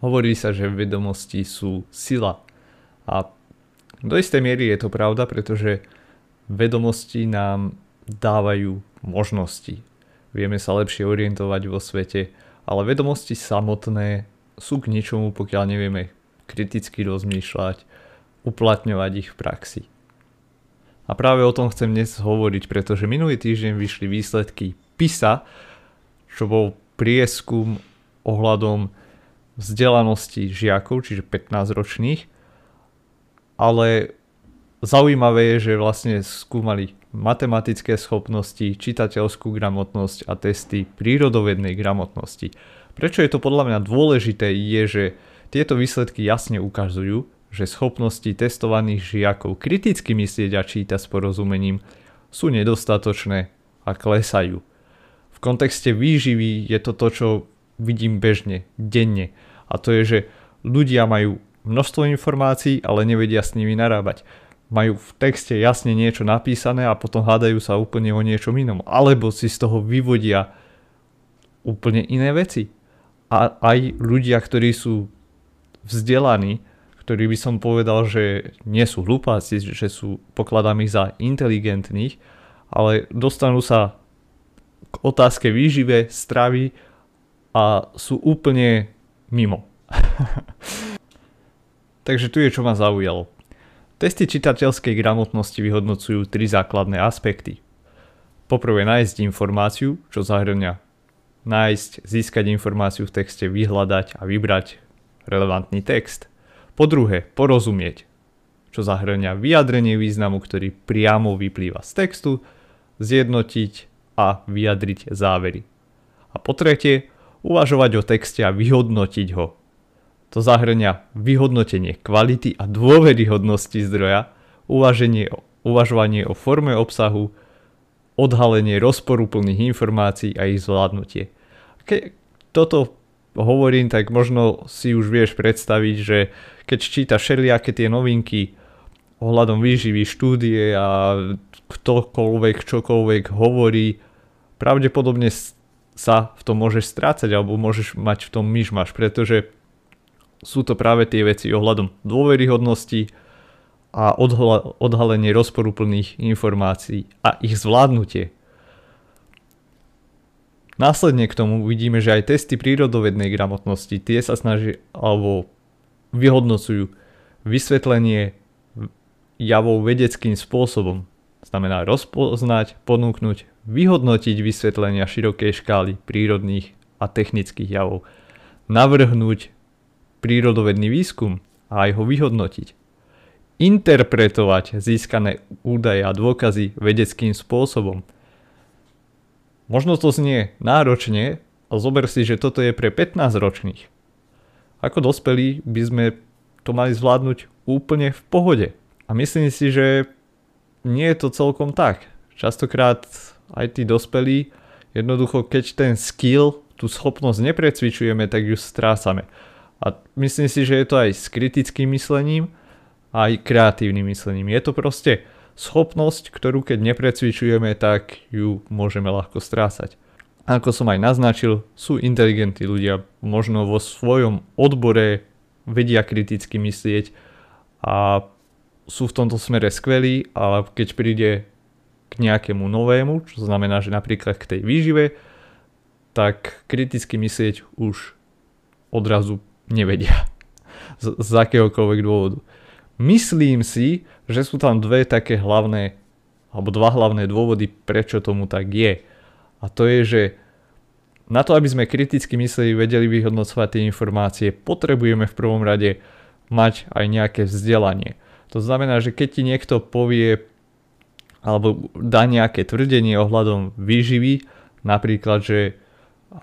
Hovorí sa, že vedomosti sú sila. A do istej miery je to pravda, pretože vedomosti nám dávajú možnosti. Vieme sa lepšie orientovať vo svete, ale vedomosti samotné sú k ničomu, pokiaľ nevieme kriticky rozmýšľať, uplatňovať ich v praxi. A práve o tom chcem dnes hovoriť, pretože minulý týždeň vyšli výsledky PISA, čo bol prieskum ohľadom vzdelanosti žiakov, čiže 15 ročných, ale zaujímavé je, že vlastne skúmali matematické schopnosti, čitateľskú gramotnosť a testy prírodovednej gramotnosti. Prečo je to podľa mňa dôležité je, že tieto výsledky jasne ukazujú, že schopnosti testovaných žiakov kriticky myslieť a čítať s porozumením sú nedostatočné a klesajú. V kontexte výživy je to to, čo vidím bežne, denne. A to je, že ľudia majú množstvo informácií, ale nevedia s nimi narábať. Majú v texte jasne niečo napísané a potom hádajú sa úplne o niečom inom. Alebo si z toho vyvodia úplne iné veci. A aj ľudia, ktorí sú vzdelaní, ktorí by som povedal, že nie sú hlupáci, že sú pokladaní za inteligentných, ale dostanú sa k otázke výžive, stravy a sú úplne mimo. Takže tu je čo ma zaujalo. Testy čitateľskej gramotnosti vyhodnocujú tri základné aspekty. Poprvé nájsť informáciu, čo zahrňa nájsť, získať informáciu v texte, vyhľadať a vybrať relevantný text. Po druhé, porozumieť, čo zahrňa vyjadrenie významu, ktorý priamo vyplýva z textu, zjednotiť a vyjadriť závery. A po tretie, uvažovať o texte a vyhodnotiť ho, to zahrňa vyhodnotenie kvality a dôveryhodnosti zdroja, uvaženie, uvažovanie o forme obsahu, odhalenie rozporúplných informácií a ich zvládnutie. Keď toto hovorím, tak možno si už vieš predstaviť, že keď čítaš všelijaké tie novinky ohľadom výživy, štúdie a ktokoľvek, čokoľvek hovorí, pravdepodobne sa v tom môžeš strácať alebo môžeš mať v tom myšmaš, pretože sú to práve tie veci ohľadom dôveryhodnosti a odhalenie rozporúplných informácií a ich zvládnutie. Následne k tomu vidíme, že aj testy prírodovednej gramotnosti tie sa snaží alebo vyhodnocujú vysvetlenie javov vedeckým spôsobom. Znamená rozpoznať, ponúknuť, vyhodnotiť vysvetlenia širokej škály prírodných a technických javov, navrhnúť prírodovedný výskum a aj ho vyhodnotiť. Interpretovať získané údaje a dôkazy vedeckým spôsobom. Možno to znie náročne, ale zober si, že toto je pre 15 ročných. Ako dospelí by sme to mali zvládnuť úplne v pohode. A myslím si, že nie je to celkom tak. Častokrát aj tí dospelí, jednoducho keď ten skill, tú schopnosť neprecvičujeme, tak ju strácame. A myslím si, že je to aj s kritickým myslením, aj kreatívnym myslením. Je to proste schopnosť, ktorú keď neprecvičujeme, tak ju môžeme ľahko strásať. A ako som aj naznačil, sú inteligentní ľudia, možno vo svojom odbore vedia kriticky myslieť a sú v tomto smere skvelí, ale keď príde k nejakému novému, čo znamená, že napríklad k tej výžive, tak kriticky myslieť už odrazu nevedia. Z, z akéhokoľvek dôvodu. Myslím si, že sú tam dve také hlavné, alebo dva hlavné dôvody, prečo tomu tak je. A to je, že na to, aby sme kriticky mysleli, vedeli vyhodnocovať tie informácie, potrebujeme v prvom rade mať aj nejaké vzdelanie. To znamená, že keď ti niekto povie alebo dá nejaké tvrdenie ohľadom výživy, napríklad, že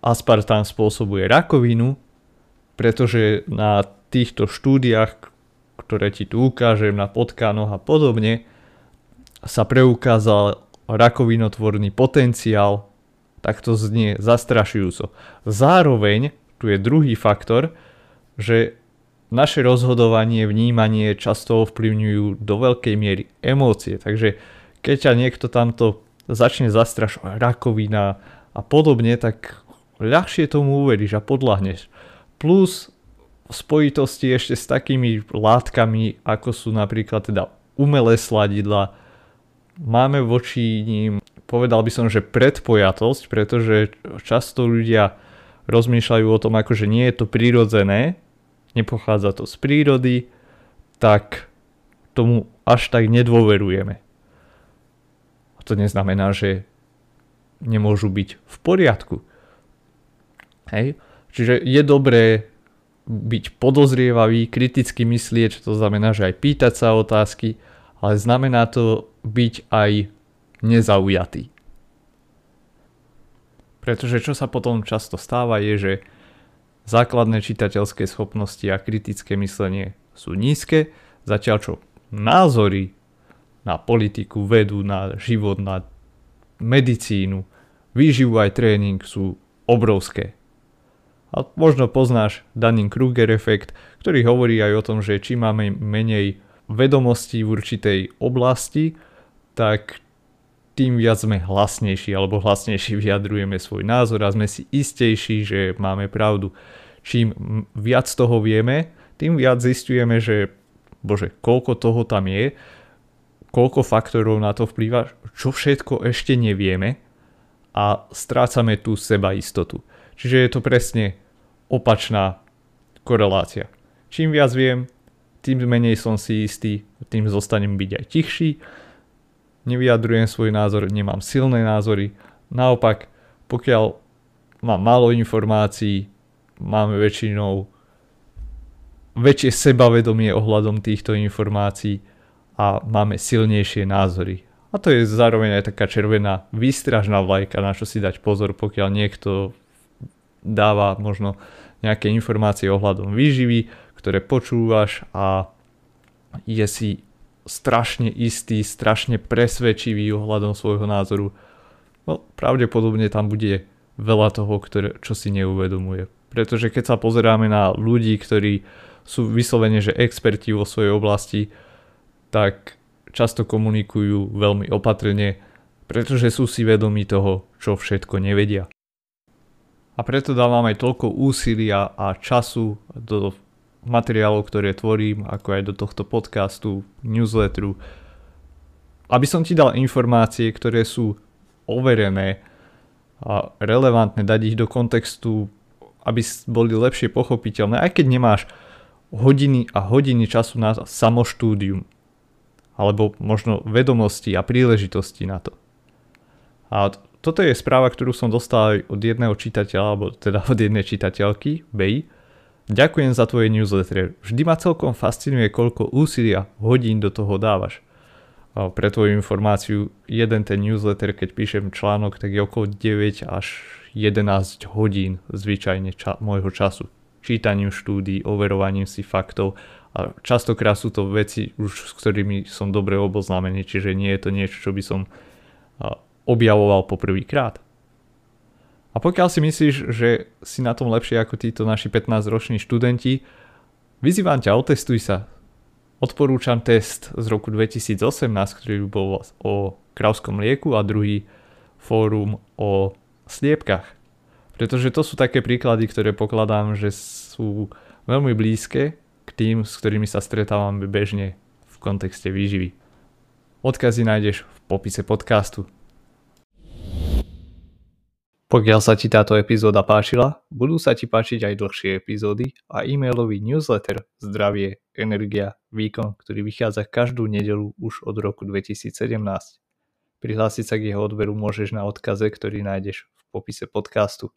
aspartán spôsobuje rakovinu, pretože na týchto štúdiách, ktoré ti tu ukážem na potkánoch a podobne, sa preukázal rakovinotvorný potenciál, tak to znie zastrašujúco. Zároveň tu je druhý faktor, že naše rozhodovanie, vnímanie často ovplyvňujú do veľkej miery emócie. Takže keď ťa niekto tamto začne zastrašovať, rakovina a podobne, tak ľahšie tomu uveríš a podľahneš. Plus v spojitosti ešte s takými látkami, ako sú napríklad teda umelé sladidla, máme voči ním, povedal by som, že predpojatosť, pretože často ľudia rozmýšľajú o tom, ako že nie je to prirodzené, nepochádza to z prírody, tak tomu až tak nedôverujeme. To neznamená, že nemôžu byť v poriadku. Hej? Čiže je dobré byť podozrievavý, kriticky myslieť, to znamená, že aj pýtať sa otázky, ale znamená to byť aj nezaujatý. Pretože čo sa potom často stáva je, že základné čitateľské schopnosti a kritické myslenie sú nízke, zatiaľ čo názory na politiku, vedu, na život, na medicínu, výživu aj tréning sú obrovské. A možno poznáš Dunning-Kruger efekt, ktorý hovorí aj o tom, že či máme menej vedomostí v určitej oblasti, tak tým viac sme hlasnejší alebo hlasnejší vyjadrujeme svoj názor a sme si istejší, že máme pravdu. Čím viac toho vieme, tým viac zistujeme, že bože, koľko toho tam je, koľko faktorov na to vplýva, čo všetko ešte nevieme a strácame tú seba istotu. Čiže je to presne opačná korelácia. Čím viac viem, tým menej som si istý, tým zostanem byť aj tichší, nevyjadrujem svoj názor, nemám silné názory. Naopak, pokiaľ mám málo informácií, máme väčšinou väčšie sebavedomie ohľadom týchto informácií a máme silnejšie názory. A to je zároveň aj taká červená výstražná vlajka, na čo si dať pozor, pokiaľ niekto dáva možno nejaké informácie ohľadom výživy, ktoré počúvaš a je si strašne istý, strašne presvedčivý ohľadom svojho názoru. No, pravdepodobne tam bude veľa toho, ktoré, čo si neuvedomuje. Pretože keď sa pozeráme na ľudí, ktorí sú vyslovene, že experti vo svojej oblasti, tak často komunikujú veľmi opatrne, pretože sú si vedomí toho, čo všetko nevedia. A preto dávam aj toľko úsilia a času do materiálov, ktoré tvorím, ako aj do tohto podcastu, newsletteru, aby som ti dal informácie, ktoré sú overené a relevantné, dať ich do kontextu, aby boli lepšie pochopiteľné, aj keď nemáš hodiny a hodiny času na samoštúdium, alebo možno vedomosti a príležitosti na to. A toto je správa, ktorú som dostal od jedného čitateľa, alebo teda od jednej čitateľky, Bey. Ďakujem za tvoje newsletter. Vždy ma celkom fascinuje, koľko úsilia hodín do toho dávaš. A pre tvoju informáciu, jeden ten newsletter, keď píšem článok, tak je okolo 9 až 11 hodín zvyčajne ča- môjho času. Čítaním štúdí, overovaním si faktov a častokrát sú to veci, už s ktorými som dobre oboznámený, čiže nie je to niečo, čo by som objavoval poprvýkrát. A pokiaľ si myslíš, že si na tom lepšie ako títo naši 15-roční študenti, vyzývam ťa, otestuj sa. Odporúčam test z roku 2018, ktorý bol o krautskom lieku a druhý fórum o sliepkach. Pretože to sú také príklady, ktoré pokladám, že sú veľmi blízke tým, s ktorými sa stretávame bežne v kontexte výživy. Odkazy nájdeš v popise podcastu. Pokiaľ sa ti táto epizóda páčila, budú sa ti páčiť aj dlhšie epizódy a e-mailový newsletter Zdravie, energia, výkon, ktorý vychádza každú nedelu už od roku 2017. Prihlásiť sa k jeho odberu môžeš na odkaze, ktorý nájdeš v popise podcastu.